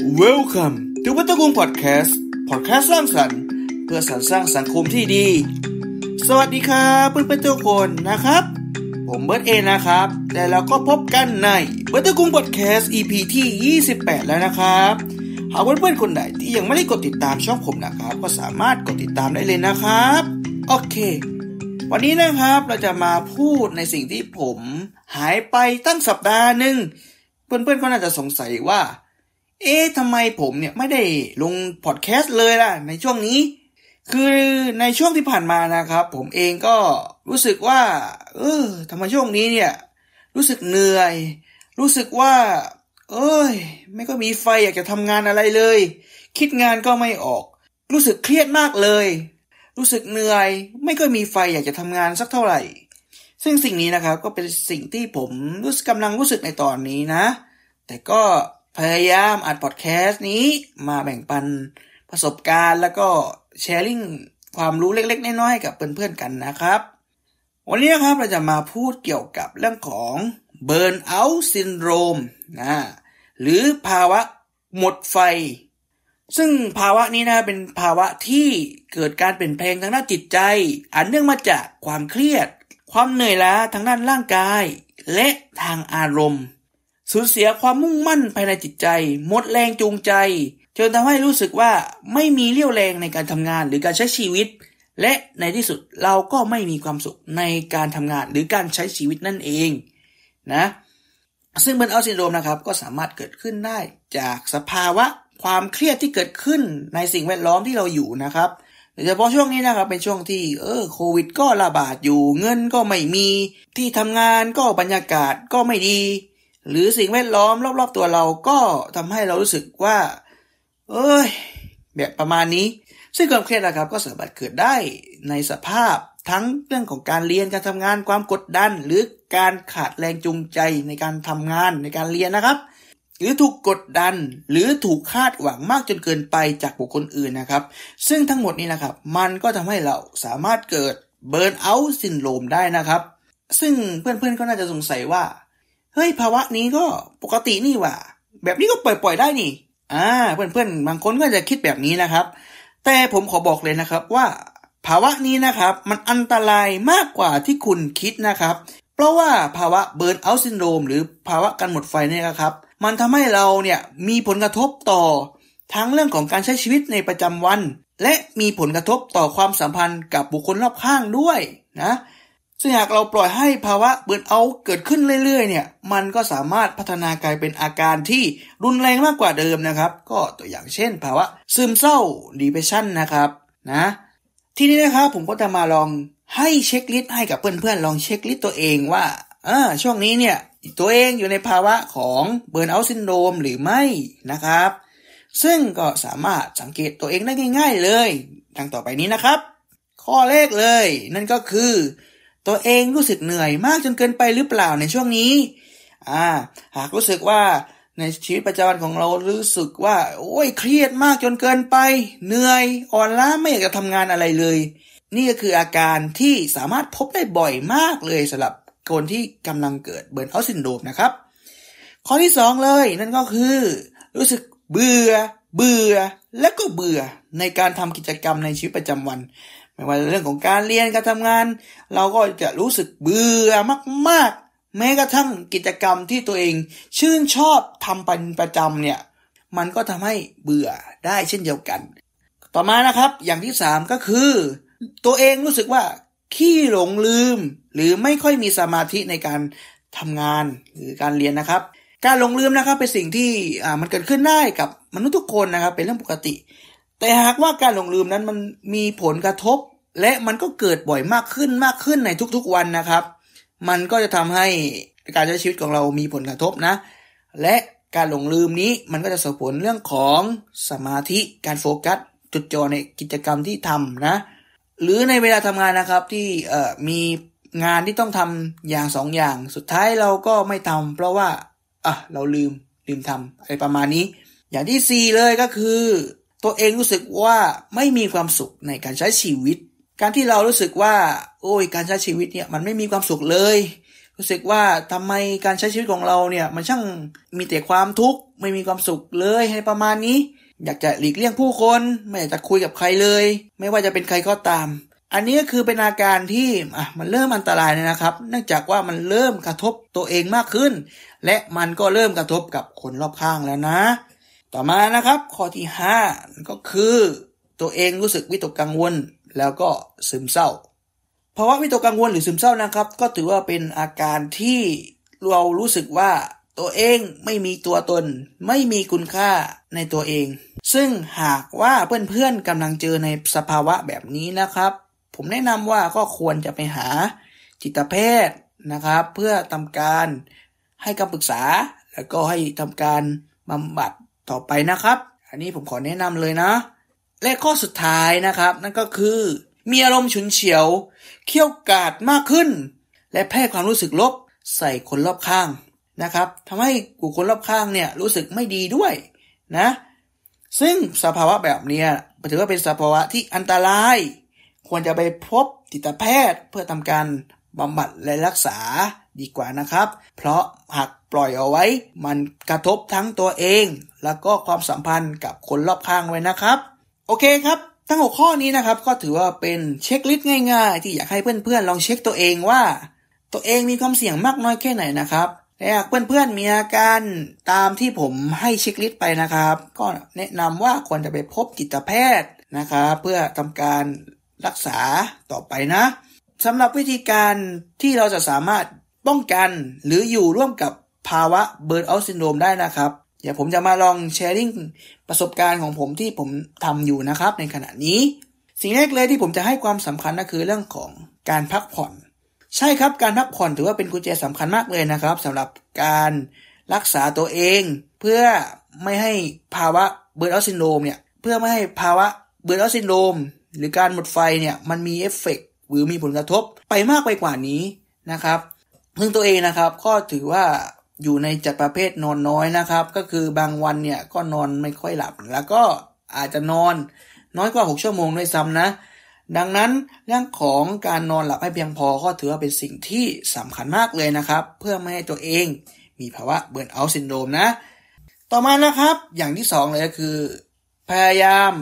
Welcome to วัตกุงพอดแคสต์พอดแคสต์สร้างสรรค์เพื่อสรรสร้างสังคมที่ดี สวัสดีครับเพื่อนๆทุกคนนะครับ ผมเบิร์ตเอนะครับและเราก็พบกันในวัตกุงพอดแคสต์ EP ที่ 28 แล้วนะครับ หากเพื่อนๆคนไหนที่ยังไม่ได้กดติดตามช่องผมนะครับ ก็สามารถกดติดตามได้เลยนะครับ โอเค วันนี้นะครับเราจะมาพูดในสิ่งที่ผมหายไปตั้งสัปดาห์หนึ่งเพื่อนๆก็น่าจะสงสัยว่า เอ๊ะทำไมผมเนี่ยไม่ได้ลงพอดแคสต์เลยล่ะ ในช่วงนี้ คือในช่วงที่ผ่านมานะครับ ผมเองก็รู้สึกว่า เออทำไมช่วงนี้เนี่ย รู้สึกเหนื่อย รู้สึกว่า เอ้ย ไม่ก็มีไฟอยากจะทำงานอะไรเลย คิดงานก็ไม่ออก รู้สึกเครียดมากเลย รู้สึกเหนื่อย ไม่ก็มีไฟอยากจะทำงานสักเท่าไหร่ ซึ่งสิ่งนี้นะครับก็เป็นสิ่งที่ผมรู้สึกกำลังรู้สึกในตอนนี้นะ แต่ก็ พยายามอัดพอดแคสต์นี้มาแบ่งปันประสบการณ์แล้วก็แชร์ลิงความรู้เล็ก ๆ น้อยๆกับเพื่อนๆกันนะครับ วันนี้นะครับเราจะมาพูดเกี่ยวกับเรื่องของ Burn Out Syndrome นะหรือภาวะหมดไฟ ซึ่งภาวะนี้นะเป็นภาวะที่เกิดการเปลี่ยนแปลงทางด้านจิตใจ อันเนื่องมาจากความเครียด ความเหนื่อยล้าทางด้านร่างกาย และทางอารมณ์ สูญเสียความมุ่งมั่นภายในจิตใจ หมดแรงจูงใจ จนทำให้รู้สึกว่าไม่มีเรี่ยวแรงในการทำงานหรือการใช้ชีวิต และในที่สุดเราก็ไม่มีความสุขในการทำงานหรือการใช้ชีวิตนั่นเองนะซึ่งเบิร์นเอาซินโดรมนะครับก็สามารถเกิดขึ้นได้จากสภาวะความเครียดที่เกิดขึ้นในสิ่งแวดล้อมที่เราอยู่นะครับโดยเฉพาะช่วงนี้นะครับเป็นช่วงที่เออโควิดก็ระบาดอยู่เงินก็ไม่มีที่ทำงานก็บรรยากาศก็ไม่ดี หรือสิ่งแวดล้อมรอบๆตัวเราก็ทำให้เรารู้สึกว่า เอ้ย แบบประมาณนี้ ซึ่งความเครียดนะครับก็สามารถเกิดได้ในสภาพทั้งเรื่องของการเรียนการทำงานความกดดัน หรือการขาดแรงจูงใจในการทำงานในการเรียนนะครับ หรือถูกกดดันหรือถูกคาดหวังมากจนเกินไปจากบุคคลอื่นนะครับ ซึ่งทั้งหมดนี้นะครับ มันก็ทำให้เราสามารถเกิดเบิร์นเอาท์ซินโดรมได้นะครับ ซึ่งเพื่อนๆก็น่าจะสงสัยว่า เฮ้ยภาวะนี้ก็ปกตินี่ว่า แบบนี้ก็ปล่อยๆได้นี่ อ่า เพื่อนๆบางคนก็จะคิดแบบนี้นะครับ แต่ผมขอบอกเลยนะครับว่า ภาวะนี้นะครับ มันอันตรายมากกว่าที่คุณคิดนะครับ เพราะว่าภาวะเบิร์นเอาท์ซินโดรมหรือภาวะการหมดไฟเนี่ยครับ มันทำให้เราเนี่ยมีผลกระทบต่อ ทั้งเรื่องของการใช้ชีวิตในประจำวัน และมีผลกระทบต่อความสัมพันธ์กับบุคคลรอบข้างด้วยนะ ซึ่งหากเราปล่อยให้ภาวะเบิร์นเอาเกิดขึ้นเรื่อยๆ เนี่ย มันก็สามารถพัฒนากลายเป็นอาการที่รุนแรงมากกว่าเดิมนะครับ ก็ตัวอย่างเช่น ภาวะซึมเศร้า depression นะครับนะทีนี้นะครับผมก็จะมาลองให้ checklist ให้กับเพื่อนๆ ลอง checklist ตัวเองว่าเออช่วงนี้เนี่ยตัวเองอยู่ในภาวะของ burnout syndrome หรือไม่นะครับ ซึ่งก็สามารถสังเกตตัวเองได้ง่าย ๆ เลย ดังต่อไปนี้นะครับ ข้อแรกเลย นั่นก็คือ ตัวเองรู้สึกเหนื่อยมากจนเกินไปหรือเปล่าในช่วงนี้ อ่า หากรู้สึกว่าในชีวิตประจำวันของเรารู้สึกว่า โอ้ยเครียดมากจนเกินไป เหนื่อยอ่อนล้าไม่อยากจะทำงานอะไรเลย นี่ก็คืออาการที่สามารถพบได้บ่อยมากเลยสำหรับคนที่กำลังเกิดเบิร์นเอาท์ซินโดรมนะครับ ข้อที่สองเลยนั่นก็คือ รู้สึกเบื่อ เบื่อและก็เบื่อในการทำกิจกรรมในชีวิตประจำวัน ไม่ว่าเรื่องของการเรียนการทำงาน เราก็จะรู้สึกเบื่อมาก ๆ แม้กระทั่งกิจกรรมที่ตัวเอง ชื่นชอบทำเป็นประจำเนี่ย มันก็ทำให้เบื่อได้เช่นเดียวกัน ต่อมานะครับอย่างที่สามก็คือ ตัวเองรู้สึกว่าขี้หลงลืม หรือไม่ค่อยมีสมาธิในการทำงานหรือการเรียนนะครับ การหลงลืมนะครับเป็นสิ่งที่มันเกิดขึ้นได้กับมนุษย์ทุกคนนะครับ เป็นเรื่องปกติ แต่หากว่าการหลงลืมนั้นมันมีผลกระทบ และมันก็เกิดบ่อยมากขึ้นมากขึ้นในทุกๆวันนะครับ มันก็จะทำให้การใช้ชีวิตของเรามีผลกระทบนะ และการหลงลืมนี้มันก็จะส่งผลเรื่องของสมาธิการโฟกัสจุดจ่อในกิจกรรมที่ทำนะ หรือในเวลาทำงานนะครับที่เอ่อมีงานที่ต้องทำอย่างสองอย่าง สุดท้ายเราก็ไม่ทำเพราะว่าอะเราลืมลืมทำอะไรประมาณนี้ อย่างที่สี่เลยก็คือ ตัวเองรู้สึกว่าไม่มีความสุขในการใช้ชีวิต การที่เรารู้สึกว่า โอ้ยการใช้ชีวิตเนี่ยมันไม่มีความสุขเลย รู้สึกว่าทำไมการใช้ชีวิตของเราเนี่ยมันช่างมีแต่ความทุกข์ไม่มีความสุขเลยให้ประมาณนี้ อยากจะหลีกเลี่ยงผู้คนไม่อยากจะคุยกับใครเลย ไม่ว่าจะเป็นใครก็ตาม อันนี้ก็คือเป็นอาการที่อะมันเริ่มอันตรายนะครับ เนื่องจากว่ามันเริ่มกระทบตัวเองมากขึ้น และมันก็เริ่มกระทบกับคนรอบข้างแล้วนะ ต่อมานะครับข้อที่5ก็คือ ตัวเองรู้สึกวิตกกังวล แล้วก็ซึมเศร้าภาวะวิตกกังวลหรือซึมเศร้านะครับ ก็ถือว่าเป็นอาการที่เรารู้สึกว่าตัวเองไม่มีตัวตน ไม่มีคุณค่าในตัวเอง ซึ่งหากว่าเพื่อนๆกำลังเจอในสภาวะแบบนี้นะครับ ผมแนะนำว่าก็ควรจะไปหาจิตแพทย์นะครับ เพื่อทำการให้คำปรึกษา แล้วก็ให้ทำการบำบัดต่อไปนะครับ อันนี้ผมขอแนะนำเลยนะ และข้อสุดท้ายนะครับ นั่นก็คือ มีอารมณ์ฉุนเฉียว เขี้ยวกาดมากขึ้น และแพร่ความรู้สึกลบใส่คนรอบข้างนะครับทำให้กูคนรอบข้างเนี่ยรู้สึกไม่ดีด้วยนะ ซึ่งสภาวะแบบนี้ถือว่าเป็นสภาวะที่อันตราย ควรจะไปพบจิตแพทย์เพื่อทำการบำบัดและรักษาดีกว่านะครับ เพราะหากปล่อยเอาไว้ มันกระทบทั้งตัวเอง แล้วก็ความสัมพันธ์กับคนรอบข้างไว้นะครับ โอเคครับทั้งหกข้อนี้นะครับ ก็ถือว่าเป็นเช็คลิสต์ง่ายๆ ที่อยากให้เพื่อนๆลองเช็คตัวเองว่า ตัวเองมีความเสี่ยงมากน้อยแค่ไหนนะครับและหากเพื่อนๆมีอาการตามที่ผมให้เช็คลิสต์ไปนะครับ ก็แนะนำว่าควรจะไปพบจิตแพทย์นะครับเพื่อทำการรักษาต่อไปนะสำหรับวิธีการที่เราจะสามารถป้องกันหรืออยู่ร่วมกับภาวะ burnout syndrome ได้นะครับ เดี๋ยวผมจะมาลอง sharing ประสบการณ์ของผมที่ผมทำอยู่นะครับ ในขณะนี้ สิ่งแรกเลยที่ผมจะให้ความสำคัญก็คือเรื่องของการพักผ่อน ใช่ครับการพักผ่อนถือว่าเป็นกุญแจสำคัญมากเลยนะครับสำหรับการรักษาตัวเอง เพื่อไม่ให้ภาวะ burnout syndrome เนี่ยเพื่อไม่ให้ภาวะ burnout syndrome หรือการหมดไฟเนี่ยมันมีเอฟเฟกหรือมีผลกระทบไปมากไปกว่านี้นะครับซึ่งตัวเองนะครับก็ถือว่า อยู่ในจัดประเภทนอนน้อยนะครับ ก็คือบางวันเนี่ยก็นอนไม่ค่อยหลับ แล้วก็อาจจะนอนน้อยกว่า 6 ชั่วโมงด้วยซ้ำนะ ดังนั้นเรื่องของการนอนหลับให้เพียงพอก็ถือว่าเป็นสิ่งที่สำคัญมากเลยนะครับ เพื่อไม่ให้ตัวเองมีภาวะ burnout syndrome นะ ต่อมานะครับ อย่างที่ 2 เลยก็คือ พยายาม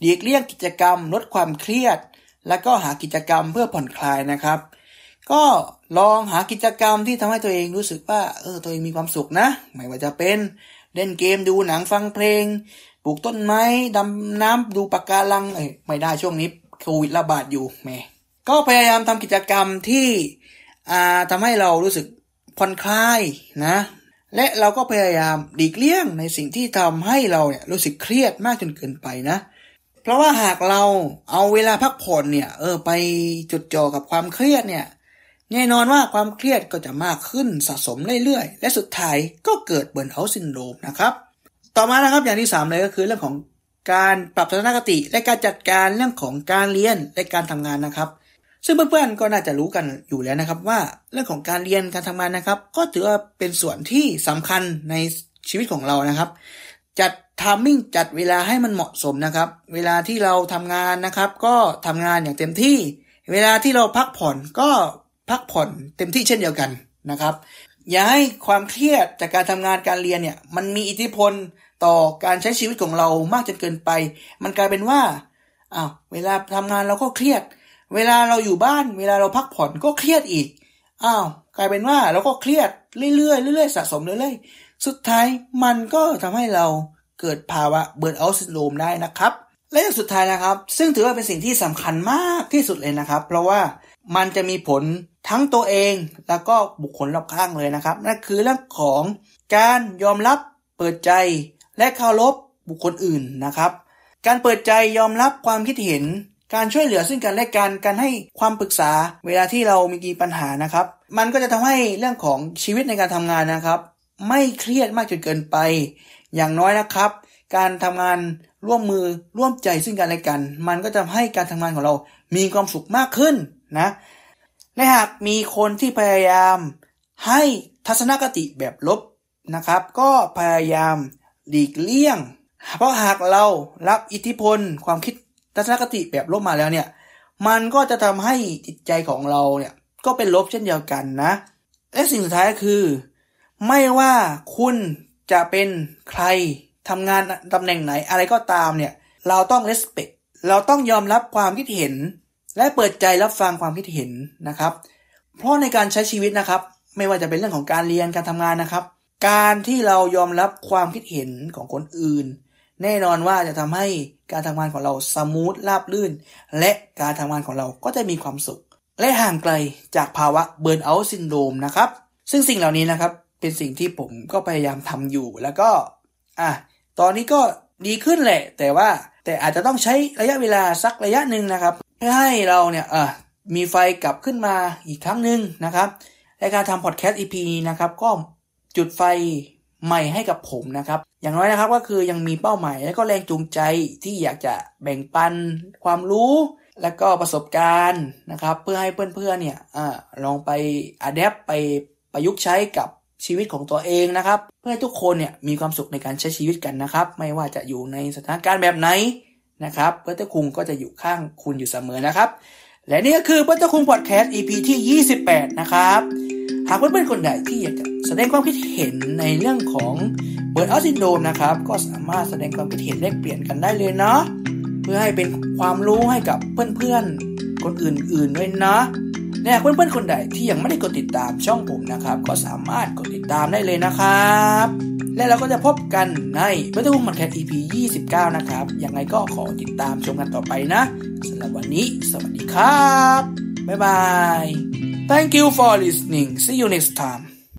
หลีกเลี่ยงกิจกรรม ลดความเครียด แล้วก็หากิจกรรมเพื่อผ่อนคลายนะครับ ก็ ลองหากิจกรรมที่ทำให้ตัวเองรู้สึกว่าเออตัวเองมีความสุขนะ ไม่ว่าจะเป็นเล่นเกมดูหนังฟังเพลง ปลูกต้นไม้ดำน้ำดูปะการังเอ้ยไม่ได้ช่วงนี้โควิดระบาดอยู่แม่ก็พยายามทำกิจกรรมที่อ่าทำให้เรารู้สึกผ่อนคลายนะ และเราก็พยายามดีกเลี่ยงในสิ่งที่ทำให้เราเนี่ยรู้สึกเครียดมากจนเกินไปนะเพราะว่าหากเราเอาเวลาพักผ่อนเนี่ยเออไปจดจ่อกับความเครียดเนี่ย แน่นอนว่าความเครียดก็จะมากขึ้นสะสมเรื่อยๆ และสุดท้ายก็เกิดเบิร์นเอาท์ซินโดรมนะครับ ต่อมานะครับอย่างที่ 3 เลยก็คือเรื่องของการปรับทัศนคติ และการจัดการเรื่องของการเรียนและการทำงานนะครับ ซึ่งเพื่อนๆก็น่าจะรู้กันอยู่แล้วนะครับ ว่าเรื่องของการเรียนการทำงานนะครับ ก็ถือว่าเป็นส่วนที่สำคัญในชีวิตของเรานะครับ จัดทามมิ่งจัดเวลาให้มันเหมาะสมนะครับ เวลาที่เราทำงานนะครับ ก็ทำงานอย่างเต็มที่ เวลาที่เราพักผ่อนก็ พักผ่อนเต็มที่เช่นเดียวกันนะครับ อย่าให้ความเครียดจากการทำงานการเรียนเนี่ยมันมีอิทธิพลต่อการใช้ชีวิตของเรามากจนเกินไป มันกลายเป็นว่าอ้าวเวลาทำงานเราก็เครียด เวลาเราอยู่บ้าน เวลาเราพักผ่อนก็เครียดอีกอ้าวกลายเป็นว่าเราก็เครียดเรื่อยๆเรื่อยๆสะสมเรื่อยๆสุดท้ายมันก็ทำให้เราเกิดภาวะเบิร์นเอาท์ซินโดรมได้นะครับและอย่างสุดท้ายนะครับ ซึ่งถือว่าเป็นสิ่งที่สำคัญมากที่สุดเลยนะครับ เพราะว่ามันจะมีผล ทั้งตัวเองแล้วก็บุคคลรอบข้างเลยนะครับ นั่นคือเรื่องของการยอมรับเปิดใจและเคารพบุคคลอื่นนะครับ การเปิดใจยอมรับความคิดเห็น การช่วยเหลือซึ่งกันและกันการให้ความปรึกษาเวลาที่เรามีปัญหานะครับ มันก็จะทำให้เรื่องของชีวิตในการทำงานนะครับ ไม่เครียดมากจนเกินไป อย่างน้อยนะครับ การทำงานร่วมมือร่วมใจซึ่งกันและกัน มันก็จะให้การทำงานของเรามีความสุขมากขึ้นนะ และหากมีคนที่พยายามให้ทัศนคติแบบลบนะครับ ก็พยายามหลีกเลี่ยง เพราะหากเรารับอิทธิพลความคิดทัศนคติแบบลบมาแล้วเนี่ย มันก็จะทำให้จิตใจของเราเนี่ยก็เป็นลบเช่นเดียวกันนะ และสิ่งสุดท้ายคือ ไม่ว่าคุณจะเป็นใครทำงานตำแหน่งไหนอะไรก็ตามเนี่ย เราต้อง respect เราต้องยอมรับความคิดเห็น และเปิดใจรับฟังความคิดเห็นนะครับ เพราะในการใช้ชีวิตนะครับ ไม่ว่าจะเป็นเรื่องของการเรียนการทำงานนะครับ การที่เรายอมรับความคิดเห็นของคนอื่น แน่นอนว่าจะทำให้การทำงานของเราสมูทราบลื่น และการทำงานของเราก็จะมีความสุข และห่างไกลจากภาวะเบิร์นเอาท์ซินโดมนะครับ ซึ่งสิ่งเหล่านี้นะครับเป็นสิ่งที่ผมก็พยายามทำอยู่แล้วก็อะตอนนี้ก็ดีขึ้นแหละ แต่ว่าแต่อาจจะต้องใช้ระยะเวลาสักระยะหนึ่งนะครับ เพื่อให้เราเนี่ยอะมีไฟกลับขึ้นมาอีกครั้งหนึ่งนะครับในการทำพอดแคสต์ EP นี้นะครับก็จุดไฟใหม่ให้กับผมนะครับ อย่างน้อยนะครับก็คือยังมีเป้าหมายและก็แรงจูงใจที่อยากจะแบ่งปันความรู้ และก็ประสบการณ์นะครับ เพื่อให้เพื่อนๆเนี่ยอลองไปอัดแอปไปประยุกต์ใช้กับชีวิตของตัวเองนะครับ เพื่อให้ทุกคนเนี่ยมีความสุขในการใช้ชีวิตกันนะครับ ไม่ว่าจะอยู่ในสถานการณ์แบบไหน นะครับเพื่อเจ้าคุงก็จะอยู่ข้างคุณอยู่เสมอนะครับ และนี่ก็คือเพื่อเจ้าคุงพอดแคสต์ EP ที่ 28 นะครับ หากเพื่อนๆคนใดที่อยากจะแสดงความคิดเห็นในเรื่องของเบิร์นเอาซินโดมนะครับ ก็สามารถแสดงความคิดเห็นแลกเปลี่ยนกันได้เลยเนาะเพื่อให้เป็นความรู้ให้กับเพื่อนๆคนอื่นๆด้วยนะและเพื่อนๆคนใดที่ยังไม่ได้กดติดตามช่องผมนะครับ ก็สามารถกดติดตามได้เลยนะครับ และเราก็จะพบกันในเบทเทิลมันแคท EP 29 นะครับ ยังไงก็ขอติดตามชมกันต่อไปนะสำหรับวันนี้ สวัสดีครับ บ๊ายบาย Thank you for listening see you next time